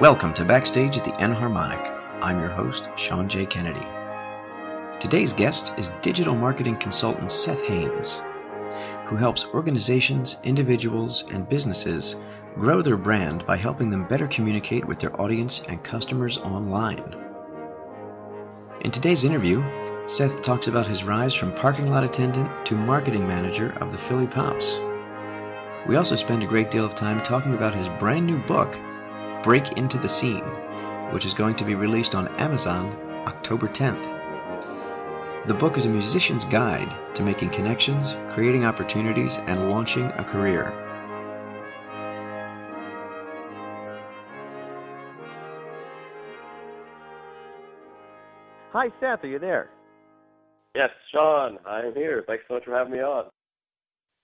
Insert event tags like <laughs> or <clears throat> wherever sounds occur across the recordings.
Welcome to Backstage at the Enharmonic. I'm your host, Sean J. Kennedy. Today's guest is digital marketing consultant Seth Hanes, who helps organizations, individuals, and businesses grow their brand by helping them better communicate with their audience and customers online. In today's interview, Seth talks about his rise from parking lot attendant to marketing manager of the Philly Pops. We also spend a great deal of time talking about his brand new book, Break Into the Scene, which is going to be released on Amazon October 10th. The book is a musician's guide to making connections, creating opportunities, and launching a career. Hi, Seth. Are you there? Yes, Sean, I'm here. Thanks so much for having me on.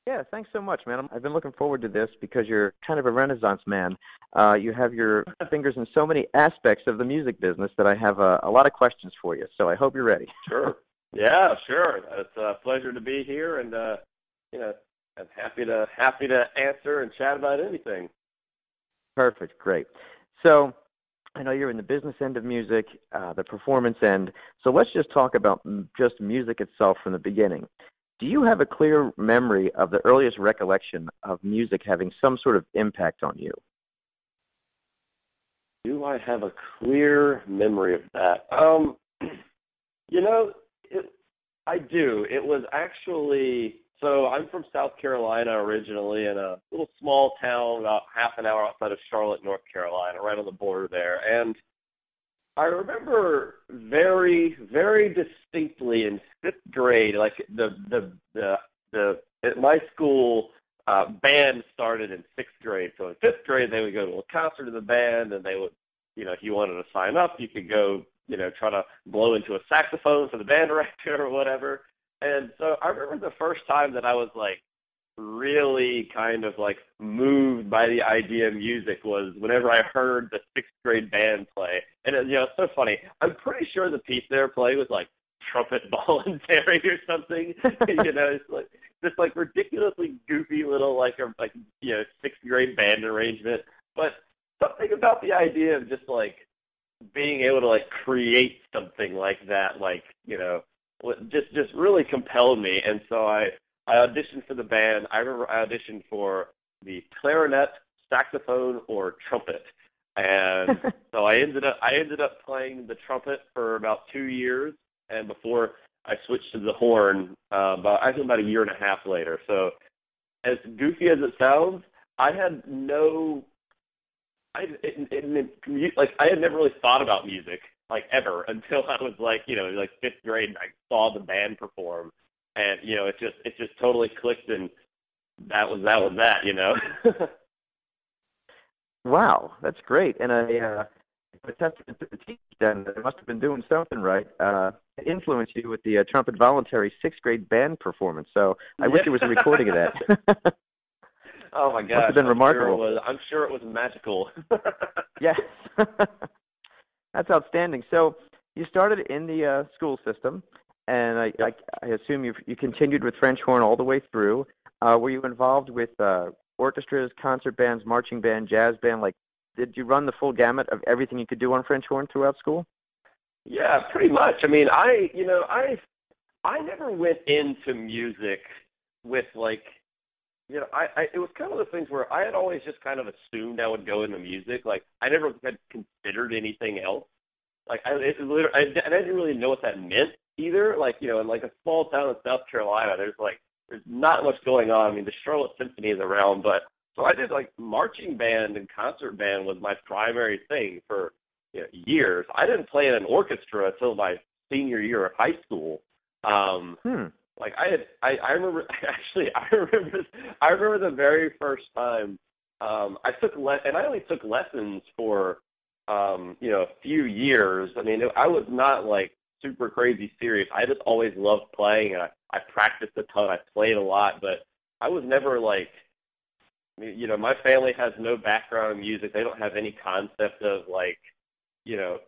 Yeah, thanks so much, man. I've been looking forward to this because you're kind of a renaissance man. Uh, you have your <laughs> fingers in so many aspects of the music business that I have a, a lot of questions for you. So I hope you're ready. <laughs> Sure. Yeah, sure. It's a pleasure to be here, and uh, you know, I'm happy to happy to answer and chat about anything. Perfect. Great. So I know you're in the business end of music, uh, the performance end. So let's just talk about just music itself from the beginning. Do you have a clear memory of the earliest recollection of music having some sort of impact on you? Do I have a clear memory of that? Um, <clears throat> you know, it, I do. It was actually so. I'm from South Carolina originally, in a little small town about half an hour outside of Charlotte, North Carolina, right on the border there, and I remember very, very distinctly in fifth grade, like the the the the at my school uh, band started in sixth grade. So in fifth grade, they would go to a concert of the band, and they would, you know, if you wanted to sign up, you could go, you know, try to blow into a saxophone for the band director or whatever. And so I remember the first time that I was like really kind of like moved by the idea of music was whenever I heard the sixth grade band play. And it, you know, it's so funny. I'm pretty sure the piece they were playing was like trumpet <laughs> voluntary or something. <laughs> you know, it's like this like ridiculously goofy little like a like you know sixth grade band arrangement. But something about the idea of just like being able to like create something like that, like you know, just just really compelled me. And so I I auditioned for the band. I remember I auditioned for the clarinet, saxophone, or trumpet. And <laughs> so I ended up I ended up playing the trumpet for about two years, and before I switched to the horn, uh, about I think about a year and a half later. So, as goofy as it sounds, I had no, I it, it, it, like I had never really thought about music like ever <laughs> until I was like you know like fifth grade and I saw the band perform, and you know it just it just totally clicked and that was that was that you know? <laughs> Wow that's great. And i uh testament to the teacher then. They must have been doing something right uh influence you with the uh, trumpet voluntary sixth grade band performance. So i wish there was a recording of that. <laughs> Oh my god must have been I'm remarkable sure it was, i'm sure it was magical. Yes that's outstanding so you started in the uh, school system and I, I, I assume you you continued with French horn all the way through. Uh, were you involved with uh, orchestras, concert bands, marching band, jazz band? Like, did you run the full gamut of everything you could do on French horn throughout school? Yeah, pretty much. I mean, I you know I I never went into music with like you know I, I it was kind of the things where I had always just kind of assumed I would go into music. Like I never had considered anything else. Like I, it, literally, I, I didn't really know what that meant either. Like, you know, in like a small town in South Carolina, there's like there's not much going on. I mean, the Charlotte Symphony is around, but so I did like marching band and concert band was my primary thing for you know, years. I didn't play in an orchestra until my senior year of high school. Um, hmm. Like I had, I, I remember <laughs> actually, I remember, I remember the very first time um, I took le- and I only took lessons for um, you know a few years. I mean, I was not like super crazy serious. I just always loved playing. And I, I practiced a ton. I played a lot, but I was never like you know, my family has no background in music. They don't have any concept of like, you know,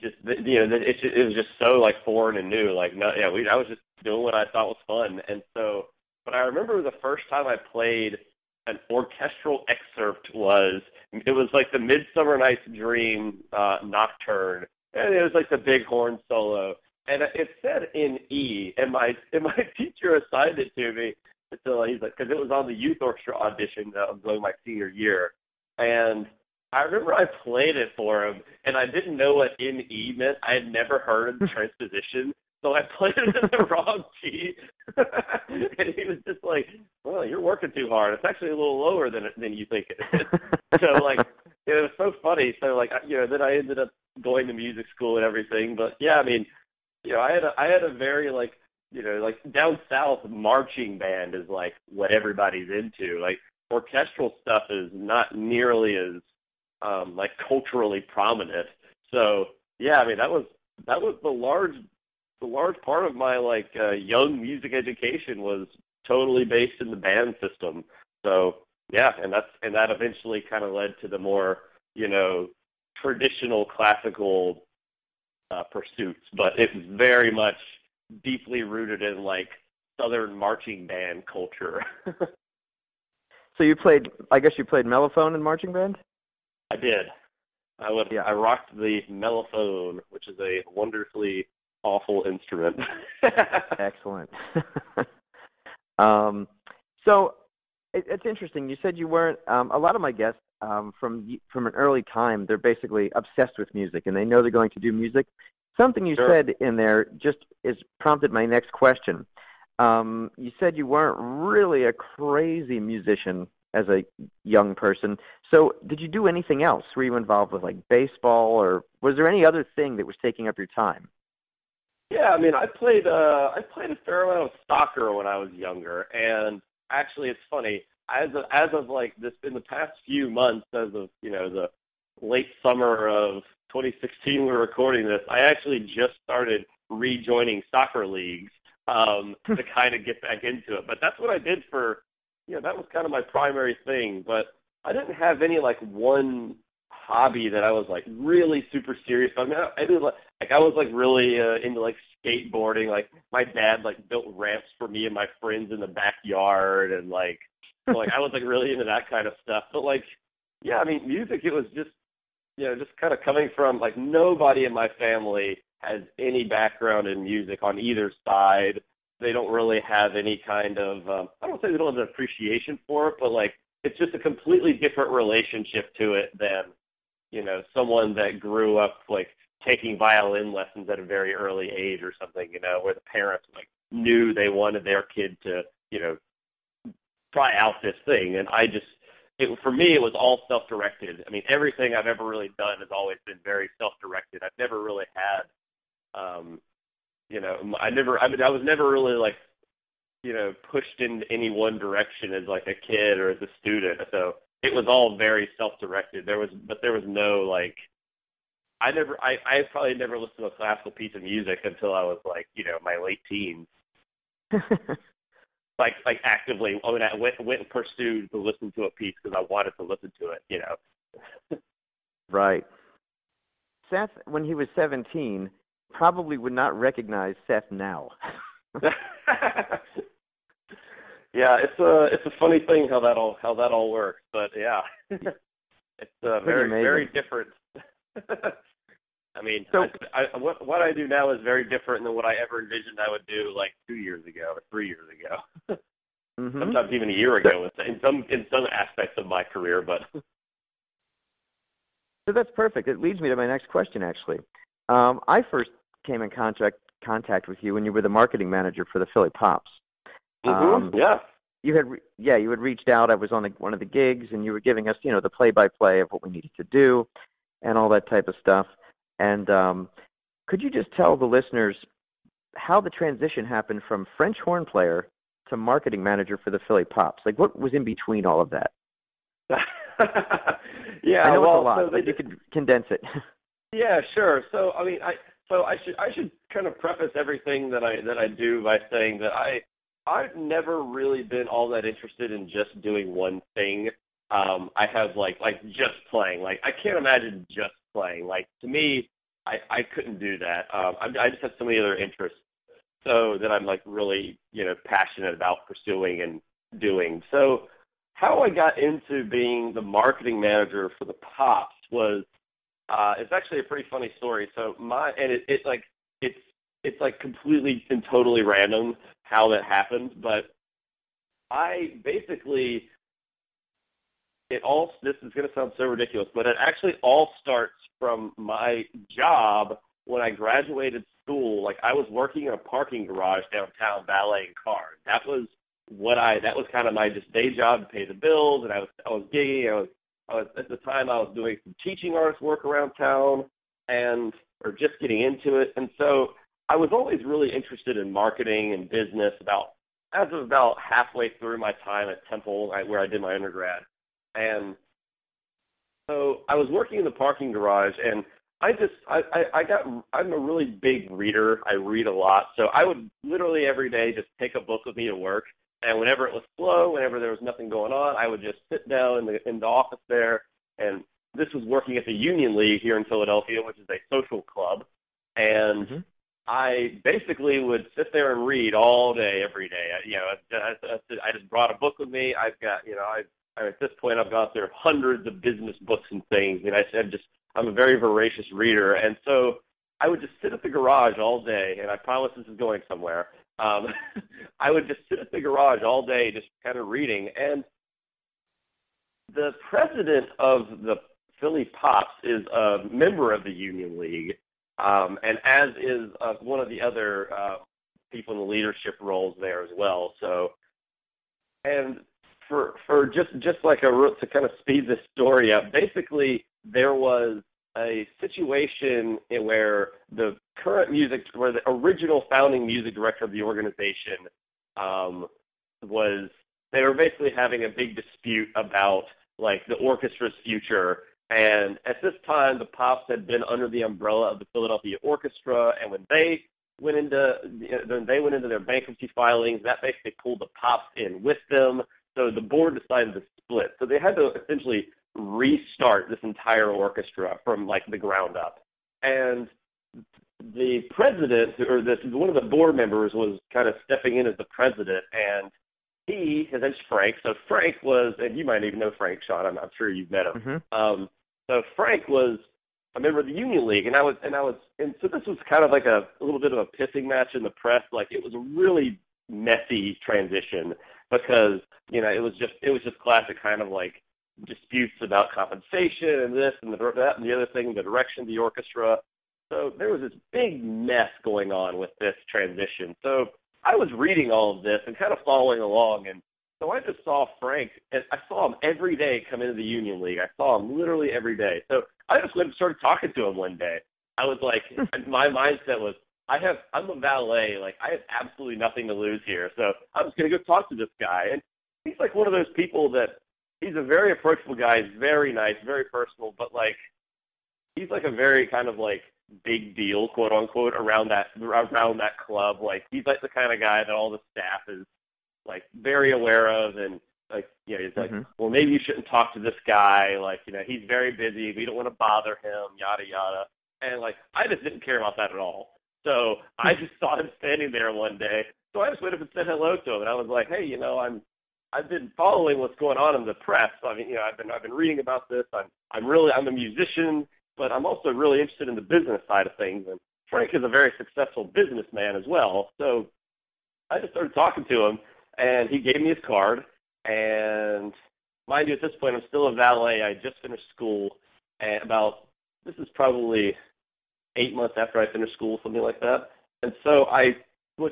just you know, it, it was just so like foreign and new. Like, no, yeah, we I was just doing what I thought was fun, and so. But I remember the first time I played an orchestral excerpt was it was like the Midsummer Night's Dream uh, Nocturne, and it was like the big horn solo, and it said in E, and my and my <laughs> teacher assigned it to me. So he's like, because it was on the youth orchestra audition that was going my senior year, and I remember I played it for him, and I didn't know what in E meant. I had never heard of the hmm. transposition, so I played it in the <laughs> wrong key, <laughs> and he was just like, "Well, you're working too hard. It's actually a little lower than than you think it is." <laughs> so like, it was so funny. So like, you know, then I ended up going to music school and everything. But yeah, I mean, you know, I had a I had a very like, you know, like down south, marching band is like what everybody's into. Like orchestral stuff is not nearly as um like culturally prominent. So yeah, I mean that was that was the large the large part of my like uh, young music education was totally based in the band system. So yeah, and that's and that eventually kind of led to the more you know traditional classical uh, pursuits, but it was very much deeply rooted in like southern marching band culture. <laughs> so you played, I guess you played mellophone in marching band. I did. I would. Yeah. I rocked the mellophone, which is a wonderfully awful instrument. <laughs> Excellent. <laughs> um, so it, it's interesting. You said you weren't. Um, a lot of my guests um, from from an early time, they're basically obsessed with music, and they know they're going to do music. Something you sure. said in there just is prompted my next question. Um, you said you weren't really a crazy musician as a young person. So, did you do anything else? Were you involved with like baseball, or was there any other thing that was taking up your time? Yeah, I mean, I played uh, I played a fair amount of soccer when I was younger, and actually, it's funny as of, as of like this in the past few months, as of you know the late summer of 2016, we're recording this. I actually just started rejoining soccer leagues um, to <laughs> kind of get back into it. But that's what I did for you know that was kind of my primary thing. But I didn't have any like one hobby that I was like really super serious. About. I mean, I, I did like, like I was like really uh, into like skateboarding. Like my dad like built ramps for me and my friends in the backyard, and like so, like I was like really into that kind of stuff. But like, yeah, I mean, music. It was just you know just kind of coming from like nobody in my family has any background in music on either side. They don't really have any kind of um, I don't say they don't have an appreciation for it, but like it's just a completely different relationship to it than you know, someone that grew up like taking violin lessons at a very early age or something, you know, where the parents like knew they wanted their kid to, you know, try out this thing. And I just, it, for me, it was all self-directed. I mean, everything I've ever really done has always been very self-directed. I've never really had, um, you know, I never, I mean, I was never really like, you know, pushed in any one direction as like a kid or as a student. So it was all very self-directed. There was, but there was no like, I never, I, I probably never listened to a classical piece of music until I was like, you know, my late teens. <laughs> like, like actively, I mean, I went, went and pursued to listen to a piece because I wanted to listen to it, you know. <laughs> right. Seth, when he was 17, probably would not recognize Seth now. <laughs> yeah, it's a it's a funny thing how that all how that all works, but yeah, <laughs> it's uh, very amazing. very different. <laughs> I mean, so, I, I, what what I do now is very different than what I ever envisioned I would do like two years ago or three years ago. mm-hmm. Sometimes even a year ago in some in some aspects of my career, but. So that's perfect. It leads me to my next question. Actually, um, I first came in contact contact with you when you were the marketing manager for the Philly Pops. Mm-hmm. Um, yeah. You had, re- yeah, you had reached out. I was on the, one of the gigs, and you were giving us, you know, the play-by-play of what we needed to do, and all that type of stuff. And um, could you just tell the listeners how the transition happened from French horn player to marketing manager for the Philly Pops? Like, what was in between all of that? <laughs> yeah, I know well, it's a lot, so but you could condense it. <laughs> yeah, sure. So, I mean, I so I should I should kind of preface everything that I that I do by saying that I I've never really been all that interested in just doing one thing. Um, I have like like just playing. Like I can't imagine just playing. Like to me, I I couldn't do that. Um, I, I just have so many other interests, so that I'm like really you know passionate about pursuing and doing. So how I got into being the marketing manager for the Pops was uh, it's actually a pretty funny story. So my and it, it's like it's it's like completely and totally random how that happened, but I basically it all this is going to sound so ridiculous, but it actually all starts from my job when I graduated school. Like I was working in a parking garage downtown valeting cars. That was what I that was kind of my just day job to pay the bills, and I was I was gigging. I was, At the time I was doing some teaching artist work around town, and or just getting into it, and so I was always really interested in marketing and business. About as of about halfway through my time at Temple, where I did my undergrad, and so I was working in the parking garage, and I just I, I I got I'm a really big reader. I read a lot, so I would literally every day just take a book with me to work. And whenever it was slow, whenever there was nothing going on, I would just sit down in the in the office there. And this was working at the Union League here in Philadelphia, which is a social club. And mm-hmm. I basically would sit there and read all day, every day. I, you know, I, I, I just brought a book with me. I've got, you know, I, I at this point I've got there hundreds of business books and things, and I said just I'm a very voracious reader, and so I would just sit at the garage all day, and I promise this is going somewhere. Um, <laughs> I would just sit at the garage all day, just kind of reading, and the president of the Philly Pops is a member of the Union League, um, and as is uh, one of the other uh, people in the leadership roles there as well. So, and for for just just like a route to kind of speed this story up, basically there was a situation where the current music, where the original founding music director of the organization um, was, they were basically having a big dispute about like the orchestra's future and at this time, the Pops had been under the umbrella of the Philadelphia Orchestra, and when they went into when they went into their bankruptcy filings, that basically pulled the Pops in with them. So the board decided to split. So they had to essentially restart this entire orchestra from like the ground up. And the president, or this one of the board members, was kind of stepping in as the president, and he, his name's Frank. So Frank was, and you might even know Frank, Sean. I'm, I'm sure you've met him. Mm-hmm. Um, so Frank was a member of the Union League, and I was, and I was, and so this was kind of like a, a little bit of a pissing match in the press. Like it was a really messy transition because you know it was just it was just classic kind of like disputes about compensation and this and the, that and the other thing, the direction of the orchestra. So there was this big mess going on with this transition. So I was reading all of this and kind of following along, and so I just saw Frank, and I saw him every day come into the Union League. I saw him literally every day. So I just went and started talking to him one day. I was like, hmm. my mindset was, I have, I'm a valet. Like, I have absolutely nothing to lose here. So I'm just going to go talk to this guy. And he's like one of those people that he's a very approachable guy. He's very nice, very personal, but like, he's like a very kind of like big deal, quote unquote, around that around that club. Like he's like the kind of guy that all the staff is like very aware of and like you know, he's like, mm-hmm. well maybe you shouldn't talk to this guy, like, you know, he's very busy, we don't want to bother him, yada yada. And like I just didn't care about that at all. So I just saw him standing there one day. So I just went up and said hello to him and I was like, Hey, you know, I'm I've been following what's going on in the press. I mean, you know, I've been I've been reading about this. I'm I'm really I'm a musician, but I'm also really interested in the business side of things. And Frank is a very successful businessman as well. So I just started talking to him, and he gave me his card. And mind you, at this point, I'm still a valet. I just finished school, and about this is probably eight months after I finished school, something like that. And so I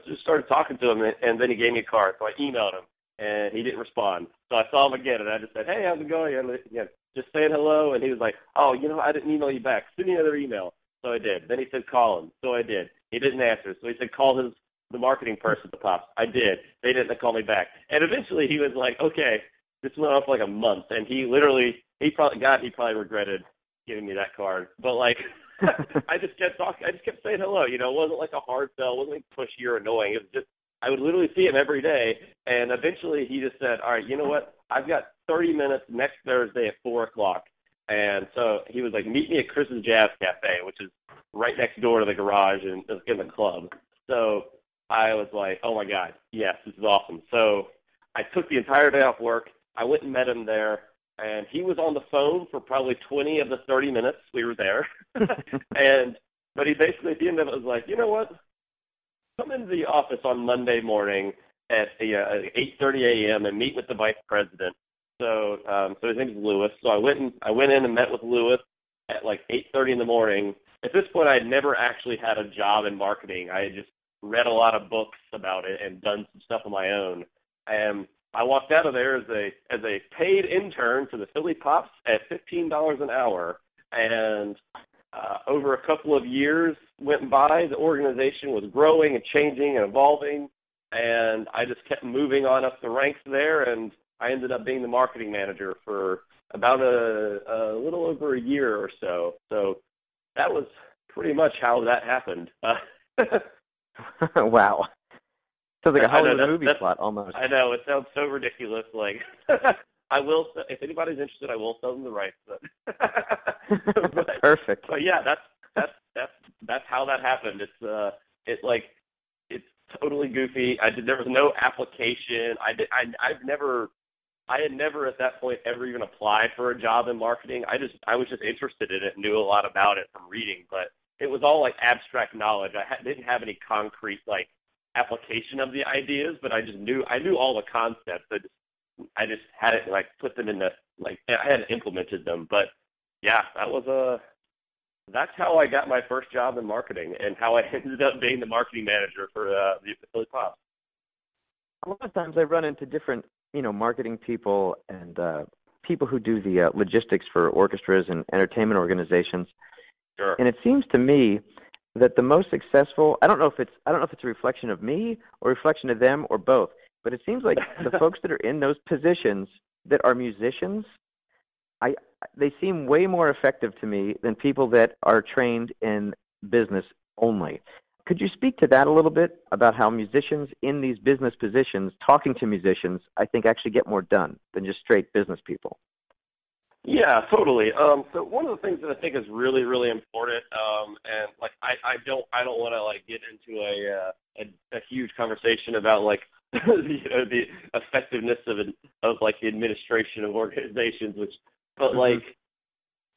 just started talking to him, and then he gave me a card. So I emailed him, and he didn't respond. So I saw him again, and I just said, "Hey, how's it going?" And again, just saying hello. And he was like, "Oh, you know, I didn't email you back. Send me another email." So I did. Then he said, "Call him." So I did. He didn't answer. So he said, "Call his the marketing person the Pops. I did. They didn't call me back. And eventually he was like, okay, this went on for like a month. And he literally, he probably, God, he probably regretted giving me that card. But like, <laughs> I just kept talking. I just kept saying hello. You know, it wasn't like a hard sell. It wasn't like pushy or annoying. It was just I would literally see him every day. And eventually, he just said, "All right, you know what? I've got 30 minutes next Thursday at four o'clock." And so he was like, "Meet me at Chris's Jazz Cafe, which is right next door to the garage and in the club." So I was like, "Oh my god, yes, this is awesome." So I took the entire day off work. I went and met him there, and he was on the phone for probably 20 of the 30 minutes we were there. <laughs> and but he basically at the end of it was like, "You know what? Come into the office on Monday morning at uh, 8:30 a.m. and meet with the vice president." So, um, so his name is Lewis. So I went and I went in and met with Lewis at like 8:30 in the morning. At this point, I had never actually had a job in marketing. I had just read a lot of books about it and done some stuff on my own. And I walked out of there as a as a paid intern for the Philly Pops at fifteen dollars an hour. And uh, over a couple of years went by, the organization was growing and changing and evolving, and I just kept moving on up the ranks there, and I ended up being the marketing manager for about a, a little over a year or so. So that was pretty much how that happened. Uh, <laughs> <laughs> wow. Sounds like a Hollywood know, movie plot almost. I know it sounds so ridiculous. Like <laughs> I will, if anybody's interested, I will sell them the rights. But, <laughs> <laughs> but Perfect. But yeah, that's that's that's that's how that happened. It's uh, it like it's totally goofy. I did. There was no application. I did. I I've never. I had never at that point ever even applied for a job in marketing. I just I was just interested in it, knew a lot about it from reading, but it was all like abstract knowledge. I ha- didn't have any concrete like application of the ideas, but I just knew I knew all the concepts. I just I just had it like put them in the like I hadn't implemented them. But yeah, that was a that's how I got my first job in marketing and how I <laughs> ended up being the marketing manager for uh, the Philly Pops. A lot of times I run into different, you know, marketing people and uh, people who do the uh, logistics for orchestras and entertainment organizations. Sure. And it seems to me that the most successful I don't know if it's I don't know if it's a reflection of me or a reflection of them or both, but it seems like the <laughs> folks that are in those positions that are musicians, I they seem way more effective to me than people that are trained in business only. Could you speak to that a little bit about how musicians in these business positions talking to musicians I think actually get more done than just straight business people? Yeah, totally. Um, so one of the things that I think is really, really important, um, and like I, I don't, I don't want to like get into a, uh, a a huge conversation about like <laughs> you know the effectiveness of of like the administration of organizations, which, but Mhm. like,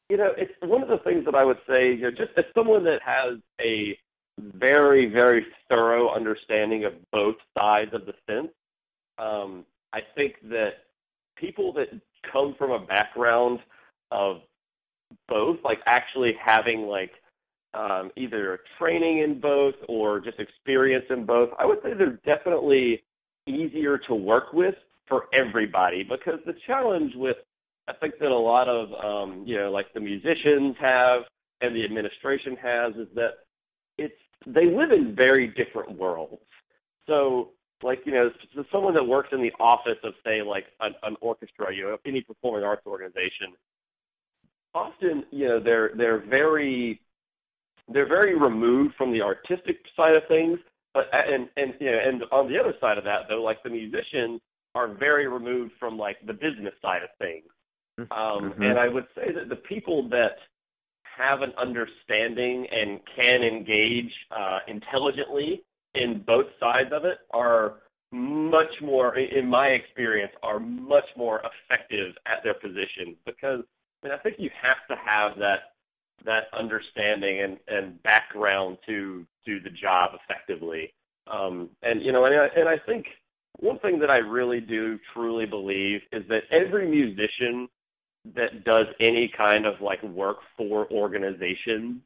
you know, it's one of the things that I would say, you know, just as someone that has a very, very thorough understanding of both sides of the fence, um, I think that people that come from a background of both, like actually having like um, either training in both or just experience in both, I would say they're definitely easier to work with for everybody because the challenge with I think that a lot of um, you know like the musicians have and the administration has is that it's they live in very different worlds. So like you know someone that works in the office of say like an, an orchestra, you know any performing arts organization, often you know they're they're very they're very removed from the artistic side of things. But and and you know and on the other side of that though, like the musicians are very removed from like the business side of things. Um, Mhm. And I would say that the people that have an understanding and can engage uh, intelligently in both sides of it are much more, in my experience, are much more effective at their positions because I mean I think you have to have that that understanding and, and background to do the job effectively. Um, and you know, and I, and I think one thing that I really do truly believe is that every musician that does any kind of like work for organizations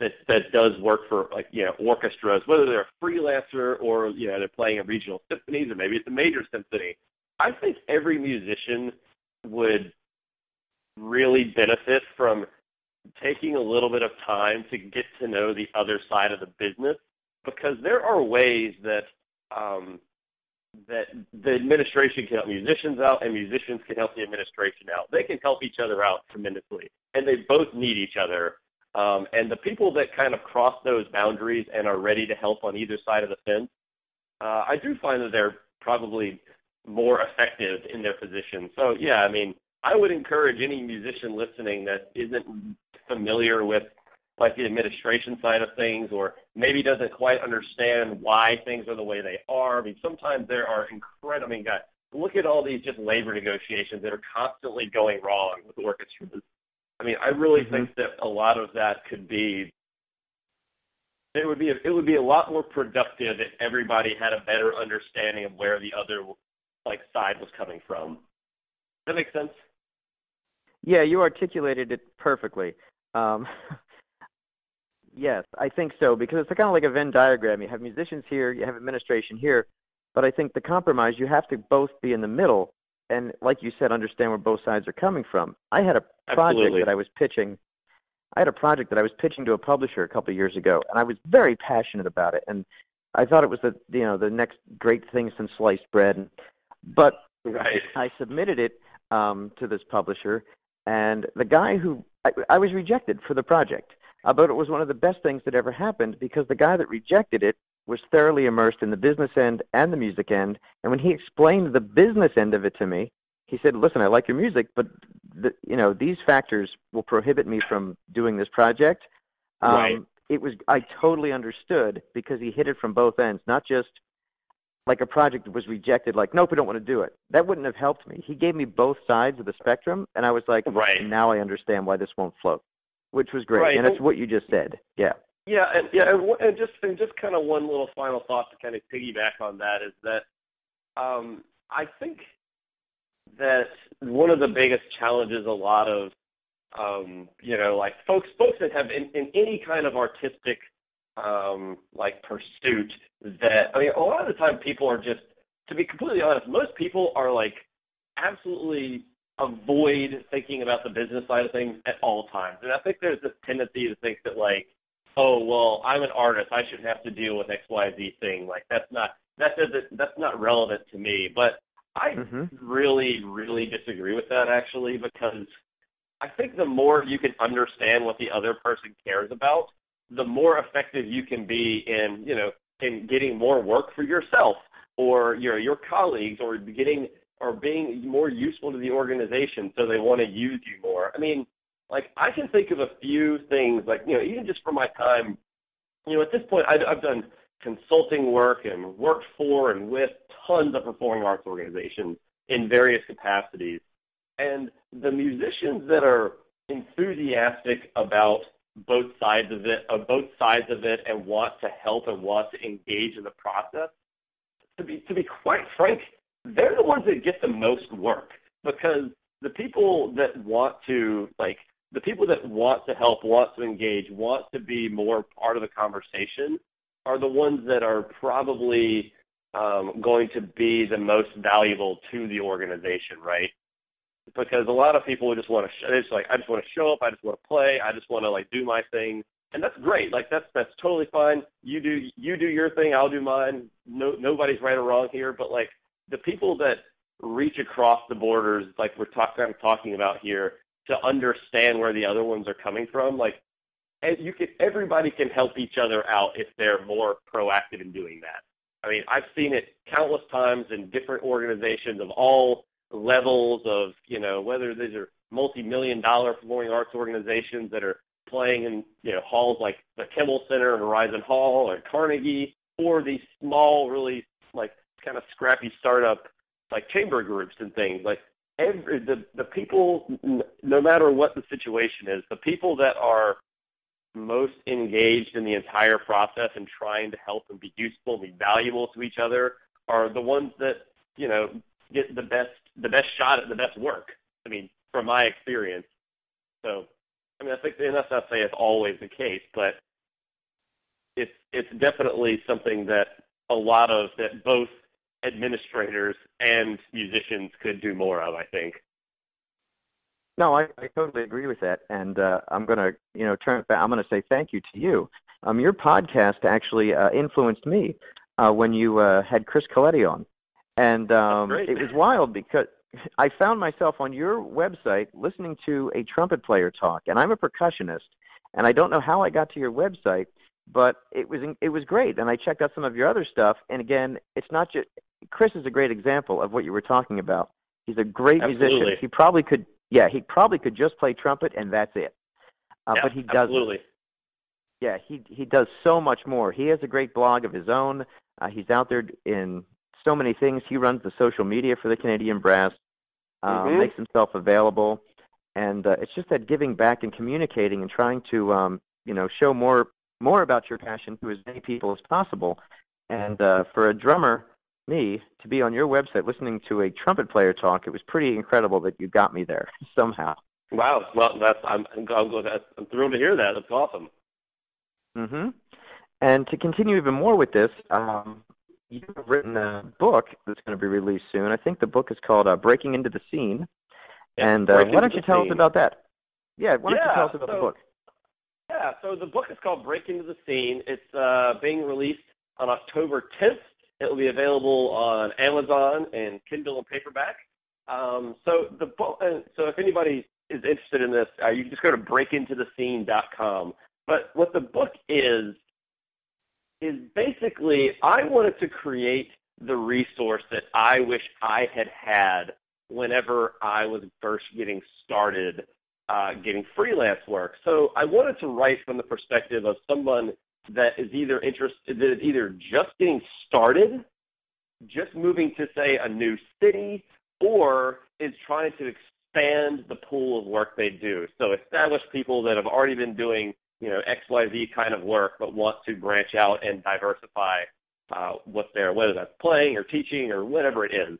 that that does work for like you know orchestras, whether they're a freelancer or you know they're playing in regional symphonies or maybe it's a major symphony. I think every musician would really benefit from taking a little bit of time to get to know the other side of the business because there are ways that um, that the administration can help musicians out and musicians can help the administration out. They can help each other out tremendously, and they both need each other. Um, and the people that kind of cross those boundaries and are ready to help on either side of the fence uh, I do find that they're probably more effective in their position. So yeah, I mean, I would encourage any musician listening that isn't familiar with like the administration side of things or maybe doesn't quite understand why things are the way they are. I mean, sometimes there are incredible, I mean, God, look at all these just labor negotiations that are constantly going wrong with orchestras. I mean, I really mm-hmm. think that a lot of that could be it would be a, it would be a lot more productive if everybody had a better understanding of where the other like side was coming from. Does that make sense? Yeah, you articulated it perfectly. Um, <laughs> yes, I think so because it's kind of like a Venn diagram. You have musicians here, you have administration here, but I think the compromise you have to both be in the middle and, like you said, understand where both sides are coming from. I had a project Absolutely. that I was pitching I had a project that I was pitching to a publisher a couple of years ago, and I was very passionate about it, and I thought it was the you know the next great thing since sliced bread. But right. I submitted it um, to this publisher, and the guy who I, I was rejected for the project, uh, but it was one of the best things that ever happened because the guy that rejected it was thoroughly immersed in the business end and the music end, and when he explained the business end of it to me, he said, "Listen, I like your music, but the, you know these factors will prohibit me from doing this project." Um, right. It was I totally understood because he hit it from both ends, not just like a project was rejected, like nope, we don't want to do it. That wouldn't have helped me. He gave me both sides of the spectrum, and I was like, right. now I understand why this won't float, which was great, right. and it's what you just said. Yeah. Yeah, and yeah, and, and just and just kind of one little final thought to kind of piggyback on that is that um, I think that one of the biggest challenges a lot of um, you know like folks folks that have in, in any kind of artistic um, like pursuit that I mean a lot of the time people are just to be completely honest most people are like absolutely avoid thinking about the business side of things at all times. And I think there's this tendency to think that like oh well I'm an artist I shouldn't have to deal with X Y Z thing. Like that's not that doesn't that's not relevant to me. But I mm-hmm. really, really disagree with that actually because I think the more you can understand what the other person cares about, the more effective you can be in, you know, in getting more work for yourself or your your colleagues or getting or being more useful to the organization so they want to use you more. I mean, like I can think of a few things like, you know, even just from my time, you know, at this point I I've done consulting work and worked for and with tons of performing arts organizations in various capacities. And the musicians that are enthusiastic about both sides of it, of both sides of it, and want to help and want to engage in the process, to be to be quite frank, they're the ones that get the most work because the people that want to like the people that want to help, want to engage, want to be more part of the conversation are the ones that are probably um, going to be the most valuable to the organization, right? Because a lot of people just want to, sh- it's like, I just want to show up, I just want to play, I just want to like do my thing, and that's great. Like that's that's totally fine. You do you do your thing, I'll do mine. No, nobody's right or wrong here. But like the people that reach across the borders, like we're talking talking about here, to understand where the other ones are coming from, like and you can everybody can help each other out if they're more proactive in doing that. I mean, I've seen it countless times in different organizations of all levels of, you know, whether these are multi-million dollar performing arts organizations that are playing in, you know, halls like the Kimmel Center and Verizon Hall or Carnegie, or these small, really like kind of scrappy startup like chamber groups and things. Like every the the people, no matter what the situation is, the people that are most engaged in the entire process and trying to help and be useful and be valuable to each other are the ones that you know get the best the best shot at the best work. I mean, from my experience. So, I mean, I think and that's not to say it's always the case, but it's it's definitely something that a lot of that both administrators and musicians could do more of. I think. No, I, I totally agree with that, and uh, I'm to, you know, turn. I'm going to say thank you to you. Um, your podcast actually uh, influenced me uh, when you uh, had Chris Coletti on, and um, it was wild because I found myself on your website listening to a trumpet player talk, and I'm a percussionist, and I don't know how I got to your website, but it was it was great. And I checked out some of your other stuff, and again, it's not just Chris is a great example of what you were talking about. He's a great Absolutely. musician. He probably could, yeah, he probably could just play trumpet, and that's it. Uh, yeah, but he does. Absolutely. Yeah, he he does so much more. He has a great blog of his own. Uh, he's out there in so many things. He runs the social media for the Canadian Brass, uh, Mhm. makes himself available, and uh, it's just that giving back and communicating and trying to um, you know show more more about your passion to as many people as possible. And uh, for a drummer, me, to be on your website listening to a trumpet player talk, it was pretty incredible that you got me there <laughs> somehow. Wow. Well, that's I'm I'm, I'm, I'm thrilled to hear that. That's awesome. hmm And to continue even more with this, um, you've written a book that's going to be released soon. I think the book is called uh, "Breaking into the Scene." Yeah, and uh, why don't you tell us about that? Yeah, why don't you Yeah, tell us about the book? Yeah, so the book is called Breaking Into the Scene. It's uh, being released on October 10th. It will be available on Amazon and Kindle and paperback. Um, so the book, uh, so if anybody is interested in this, uh, you can just go to breakintothescene.com. But what the book is is basically I wanted to create the resource that I wish I had had whenever I was first getting started uh, getting freelance work. So I wanted to write from the perspective of someone that is either interested, that is either just getting started, just moving to say a new city, or is trying to expand the pool of work they do. So established people that have already been doing, you know, X, Y, Z kind of work, but want to branch out and diversify uh, what they're, whether that's playing or teaching or whatever it is,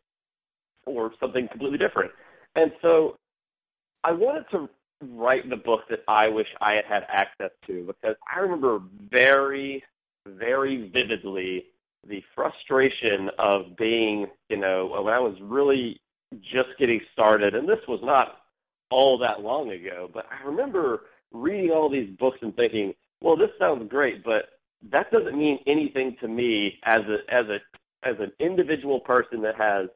or something completely different. And so I wanted to write the book that I wish I had had access to because I remember very, very vividly the frustration of being, you know, when I was really just getting started, and this was not all that long ago, but I remember reading all these books and thinking, well, this sounds great, but that doesn't mean anything to me as a as a as an individual person that has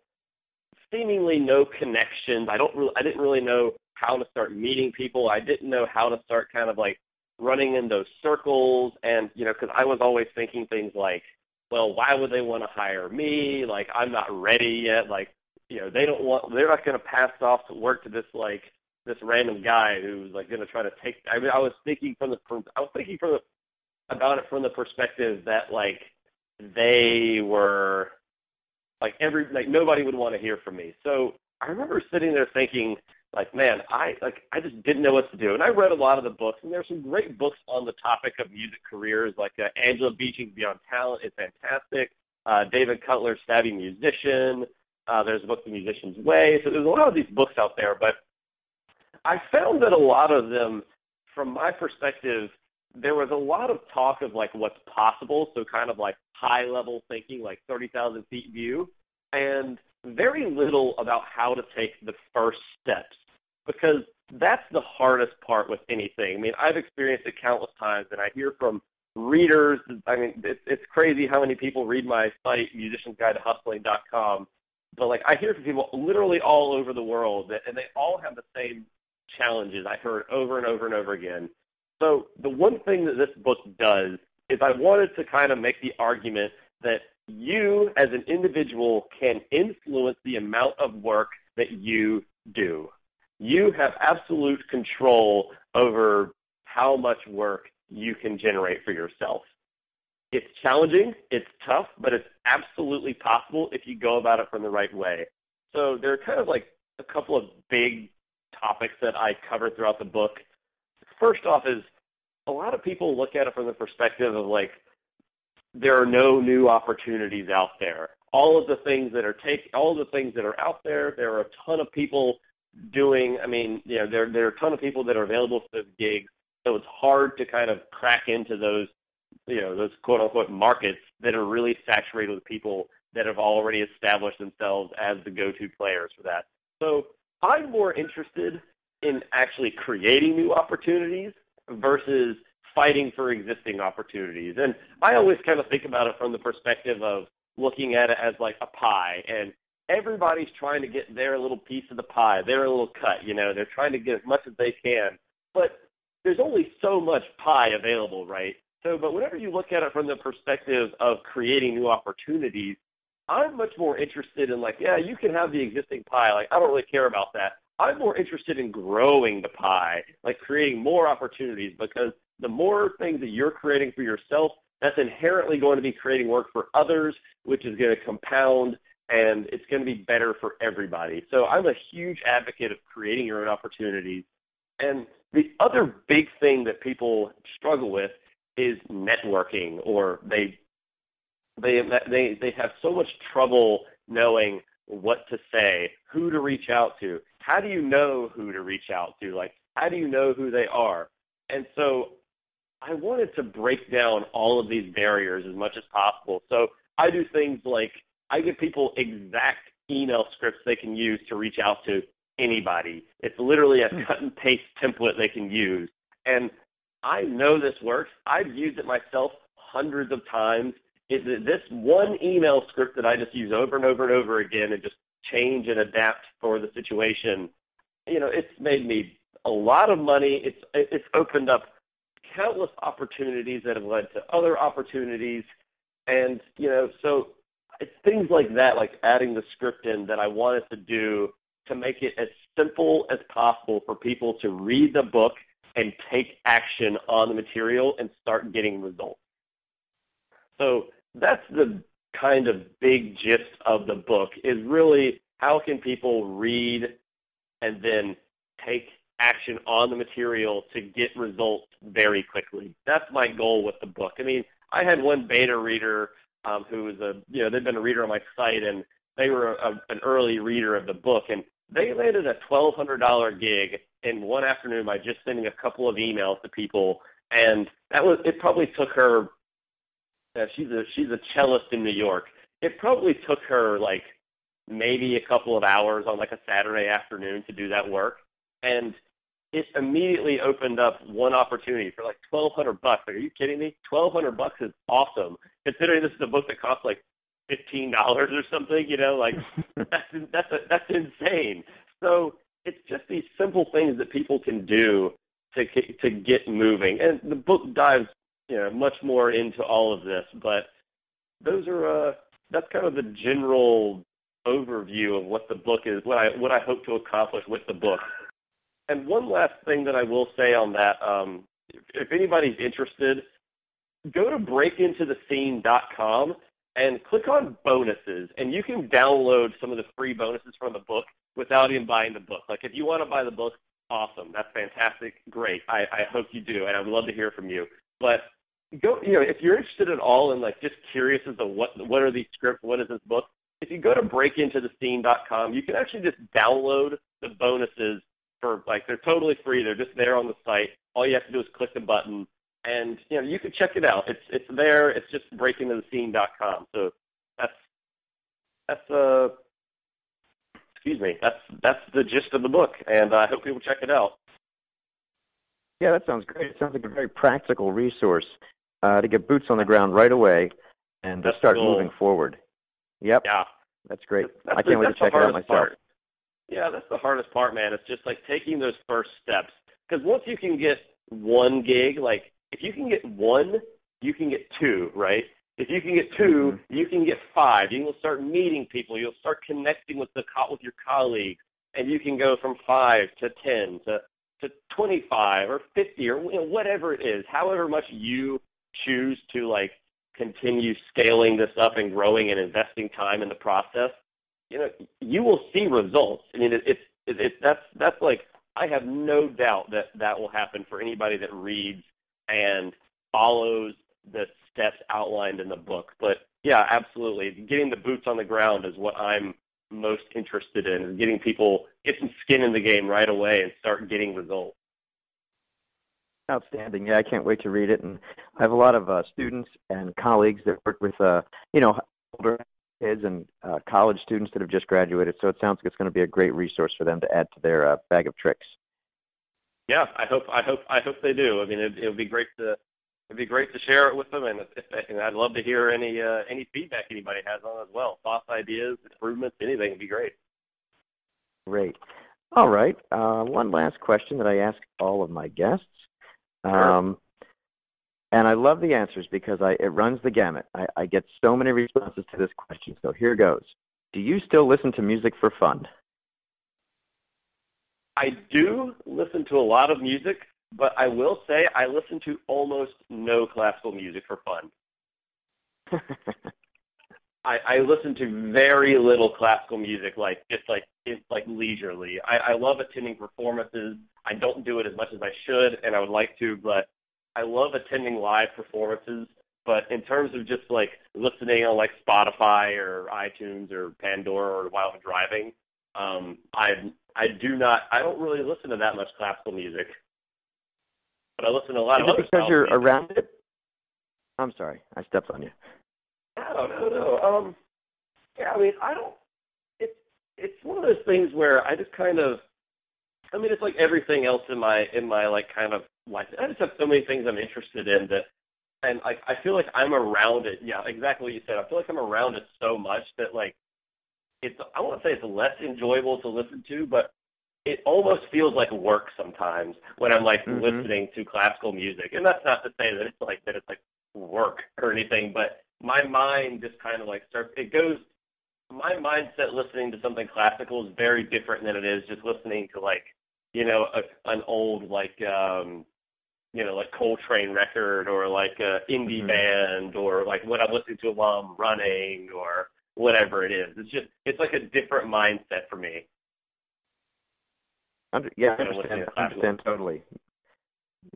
seemingly no connections. I don't really I didn't really know how to start meeting people. I didn't know how to start kind of like running in those circles and you know because I was always thinking things like, well, why would they want to hire me? Like I'm not ready yet. Like you know they don't want they're not going to pass off to work to this like this random guy who's like going to try to take. I mean I was thinking from the I was thinking from the about it from the perspective that like they were like every like nobody would want to hear from me. So I remember sitting there thinking like man i like i just didn't know what to do and i read a lot of the books and there's some great books on the topic of music careers like uh, angela beeching's beyond talent is fantastic uh, david cutler's savvy musician uh, there's a book the musician's way so there's a lot of these books out there but i found that a lot of them from my perspective there was a lot of talk of like what's possible so kind of like high level thinking like 30000 feet view and very little about how to take the first steps because that's the hardest part with anything. I mean, I've experienced it countless times, and I hear from readers. I mean, it's, it's crazy how many people read my site, musiciansguide2hustling.com. But like, I hear from people literally all over the world, and they all have the same challenges. I heard over and over and over again. So the one thing that this book does is I wanted to kind of make the argument that you as an individual can influence the amount of work that you do. You have absolute control over how much work you can generate for yourself. It's challenging, it's tough, but it's absolutely possible if you go about it from the right way. So there are kind of like a couple of big topics that I cover throughout the book. First off is a lot of people look at it from the perspective of like there are no new opportunities out there. All of the things that are take all of the things that are out there, there are a ton of people doing I mean, you know, there there are a ton of people that are available for those gigs. So it's hard to kind of crack into those you know, those quote unquote markets that are really saturated with people that have already established themselves as the go to players for that. So I'm more interested in actually creating new opportunities versus fighting for existing opportunities. And I always kind of think about it from the perspective of looking at it as like a pie and everybody's trying to get their little piece of the pie, their little cut, you know, they're trying to get as much as they can. But there's only so much pie available, right? So, but whenever you look at it from the perspective of creating new opportunities, I'm much more interested in like, yeah, you can have the existing pie. Like, I don't really care about that. I'm more interested in growing the pie, like creating more opportunities because the more things that you're creating for yourself, that's inherently going to be creating work for others, which is going to compound and it's going to be better for everybody. So I'm a huge advocate of creating your own opportunities. And the other big thing that people struggle with is networking or they they they they have so much trouble knowing what to say, who to reach out to. How do you know who to reach out to? Like how do you know who they are? And so I wanted to break down all of these barriers as much as possible. So I do things like I give people exact email scripts they can use to reach out to anybody. It's literally a hmm. cut and paste template they can use. And I know this works. I've used it myself hundreds of times. Is this one email script that I just use over and over and over again and just change and adapt for the situation? You know, it's made me a lot of money. It's it's opened up countless opportunities that have led to other opportunities, and you know, so it's things like that, like adding the script in that I wanted to do to make it as simple as possible for people to read the book and take action on the material and start getting results. So that's the kind of big gist of the book is really how can people read and then take action on the material to get results very quickly. That's my goal with the book. I mean, I had one beta reader um, who was a, you know, they've been a reader on my site and they were a, an early reader of the book and they landed a $1,200 gig in one afternoon by just sending a couple of emails to people. And that was, it probably took her, uh, she's a, she's a cellist in New York. It probably took her like maybe a couple of hours on like a Saturday afternoon to do that work. And it immediately opened up one opportunity for like twelve hundred bucks. Like, are you kidding me? Twelve hundred bucks is awesome, considering this is a book that costs like fifteen dollars or something. You know, like <laughs> that's that's a, that's insane. So it's just these simple things that people can do to to get moving, and the book dives you know much more into all of this. But those are uh, that's kind of the general overview of what the book is, what I what I hope to accomplish with the book. And one last thing that I will say on that, um, if anybody's interested, go to breakintothescene.com and click on bonuses, and you can download some of the free bonuses from the book without even buying the book. Like if you want to buy the book, awesome, that's fantastic, great. I, I hope you do, and I would love to hear from you. But go, you know, if you're interested at all and like just curious as to what what are these scripts, what is this book, if you go to breakintothescene.com, you can actually just download the bonuses for like they're totally free. They're just there on the site. All you have to do is click the button, and you know you can check it out. It's it's there. It's just breakintothescene.com. So that's that's uh excuse me. That's that's the gist of the book, and I hope people check it out. Yeah, that sounds great. It sounds like a very practical resource uh, to get boots on the ground right away and to start moving forward. Yep. Yeah. That's great. That's, I can't wait to check it out myself. Part. Yeah, that's the hardest part, man. It's just like taking those first steps. Because once you can get one gig, like if you can get one, you can get two, right? If you can get 2 mm-hmm. you can get five. You can start meeting people. You'll start connecting with the with your colleagues, and you can go from five to ten to to 25 or 50 or you know, whatever it is. However much you choose to like continue scaling this up and growing and investing time in the process, you know, you will see results. I mean, it, it's it, it, that's that's like I have no doubt that that will happen for anybody that reads and follows the steps outlined in the book. But yeah, absolutely, getting the boots on the ground is what I'm most interested in. Is getting people get some skin in the game right away and start getting results. Outstanding. Yeah, I can't wait to read it. And I have a lot of uh, students and colleagues that work with, uh, you know, older kids and uh, college students that have just graduated. So it sounds like it's going to be a great resource for them to add to their uh, bag of tricks. Yeah, I hope I hope I hope they do. I mean, it, it would be great to it'd be great to share it with them, and, if, and I'd love to hear any uh, any feedback anybody has on it as well. Thoughts, ideas, improvements, anything would be great. Great. All right. Uh, one last question that I ask all of my guests. Um, And I love the answers because I, it runs the gamut. I, I get so many responses to this question. So here goes. Do you still listen to music for fun? I do listen to a lot of music, but I will say I listen to almost no classical music for fun. <laughs> I, I listen to very little classical music, like just like it's like leisurely. I, I love attending performances. I don't do it as much as I should, and I would like to, but I love attending live performances. But in terms of just like listening on like Spotify or iTunes or Pandora or while I'm driving, um, I I do not. I don't really listen to that much classical music, but I listen to a lot Is of it other. because you're music. around it? I'm sorry, I stepped on you. No, no, no. Um, yeah, I mean, I don't. It's it's one of those things where I just kind of. I mean, it's like everything else in my in my like kind of life. I just have so many things I'm interested in that, and I I feel like I'm around it. Yeah, exactly what you said. I feel like I'm around it so much that like, it's. I won't say it's less enjoyable to listen to, but it almost feels like work sometimes when I'm like Mhm. listening to classical music. And that's not to say that it's like that it's like work or anything, but my mind just kind of like starts it goes my mindset listening to something classical is very different than it is just listening to like you know a, an old like um you know like Coltrane record or like a indie Mhm. band or like what I'm listening to while I'm running or whatever it is. It's just it's like a different mindset for me. Under, yeah, I understand, classical? understand totally.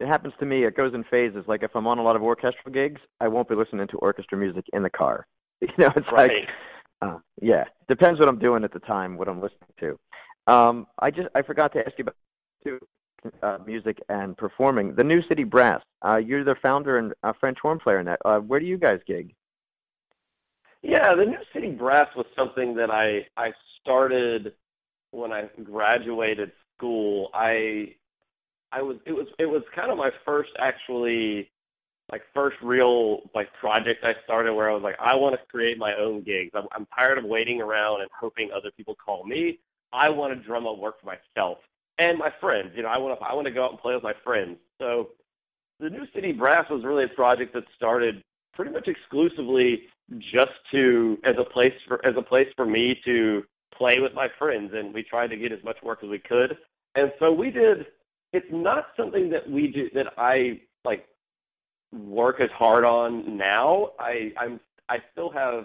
It happens to me. It goes in phases. Like if I'm on a lot of orchestral gigs, I won't be listening to orchestra music in the car. <laughs> You know, it's like, uh, yeah, depends what I'm doing at the time, what I'm listening to. Um, I just I forgot to ask you about too, uh, music and performing. The New City Brass. Uh, you're the founder and uh, French horn player in that. Uh, where do you guys gig? Yeah, the New City Brass was something that I I started when I graduated school. I I was it was it was kind of my first actually like first real like project I started where I was like I want to create my own gigs. I'm I'm tired of waiting around and hoping other people call me. I want to drum up work for myself and my friends. You know, I want to I want to go out and play with my friends. So the New City Brass was really a project that started pretty much exclusively just to as a place for as a place for me to play with my friends and we tried to get as much work as we could. And so we did it's not something that we do that i like work as hard on now. I i'm i still have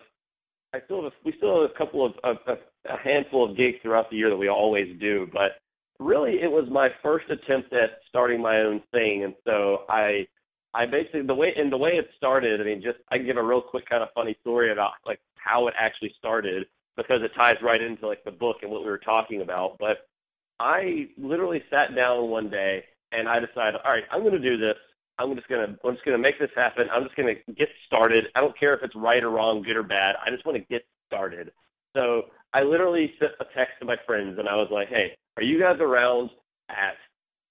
i still have we still have a couple of, of a handful of gigs throughout the year that we always do but really it was my first attempt at starting my own thing. And so i I basically the way and the way it started. I mean, just I can give a real quick kind of funny story about like how it actually started because it ties right into like the book and what we were talking about. But I literally sat down one day and I decided, all right, I'm going to do this. I'm just gonna I'm just gonna make this happen. I'm just gonna get started. I don't care if it's right or wrong, good or bad. I just want to get started. So I literally sent a text to my friends and I was like, hey, are you guys around at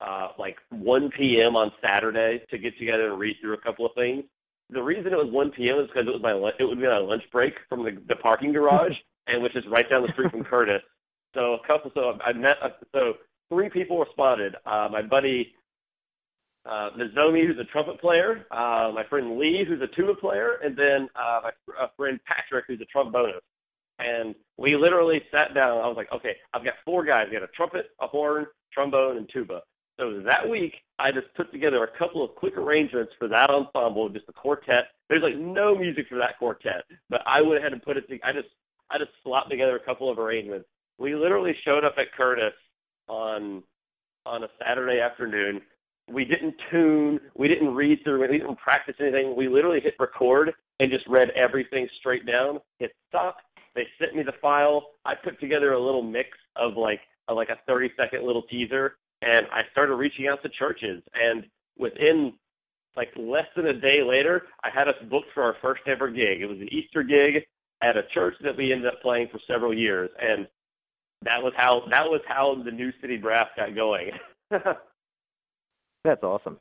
uh, like 1 p.m. on Saturday to get together and read through a couple of things. The reason it was 1 p.m. is because it was my it would be my lunch break from the, the parking garage, <laughs> and which is right down the street from Curtis. So a couple, so I met, so three people responded. Uh, my buddy uh, Nozomi, who's a trumpet player, uh, my friend Lee, who's a tuba player, and then uh, my fr- uh, friend Patrick, who's a trombonist. And we literally sat down. I was like, okay, I've got four guys. I got a trumpet, a horn, trombone, and tuba. So that week, I just put together a couple of quick arrangements for that ensemble, just a quartet. There's like no music for that quartet, but I went ahead and put it. To, I just I just slapped together a couple of arrangements. We literally showed up at Curtis on on a Saturday afternoon. We didn't tune, we didn't read through, we didn't practice anything. We literally hit record and just read everything straight down. Hit stop. They sent me the file. I put together a little mix of like a, like a 30 second little teaser and I started reaching out to churches. And within like less than a day later, I had us booked for our first ever gig. It was an Easter gig at a church that we ended up playing for several years, and that was how that was how the New City Brass got going. <laughs> That's awesome.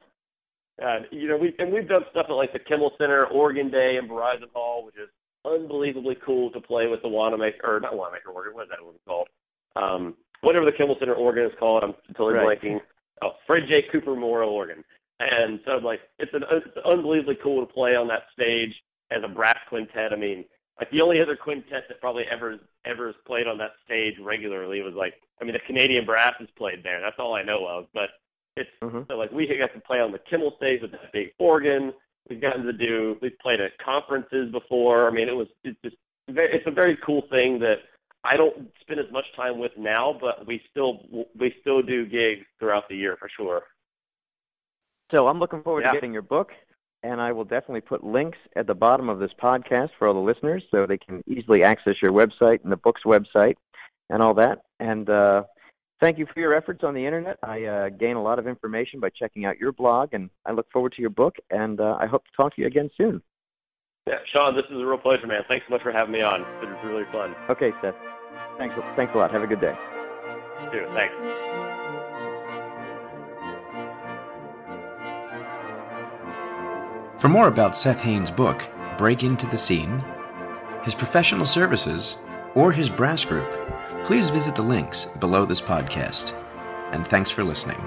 and you know, we and we've done stuff at like the Kimmel Center, Organ Day, and Verizon Hall, which is unbelievably cool to play with the Wanamaker or not Wanamaker organ. What is that organ called? Um, whatever the Kimmel Center organ is called. I'm totally Right. blanking. Oh, Fred J. Cooper Memorial organ. And so like it's an it's unbelievably cool to play on that stage as a brass quintet. I mean, like the only other quintet that probably ever ever has played on that stage regularly was like I mean the Canadian Brass has played there. That's all I know of. But it's mm-hmm. so like we got to play on the Kimmel stage with that big organ. We've gotten to do we've played at conferences before. I mean it was it's just it's a very cool thing that I don't spend as much time with now, but we still we still do gigs throughout the year for sure. So I'm looking forward yeah. to getting your book, and I will definitely put links at the bottom of this podcast for all the listeners so they can easily access your website and the book's website and all that. And uh, thank you for your efforts on the internet. I uh, gain a lot of information by checking out your blog, and I look forward to your book, and uh, I hope to talk to you again soon. Yeah, Sean, this is a real pleasure, man. Thanks so much for having me on. It was really fun. Okay, Seth. Thanks. Thanks a lot. Have a good day. You too. Thanks. For more about Seth Hanes' book, Break Into the Scene, his professional services, or his brass group, please visit the links below this podcast. And thanks for listening.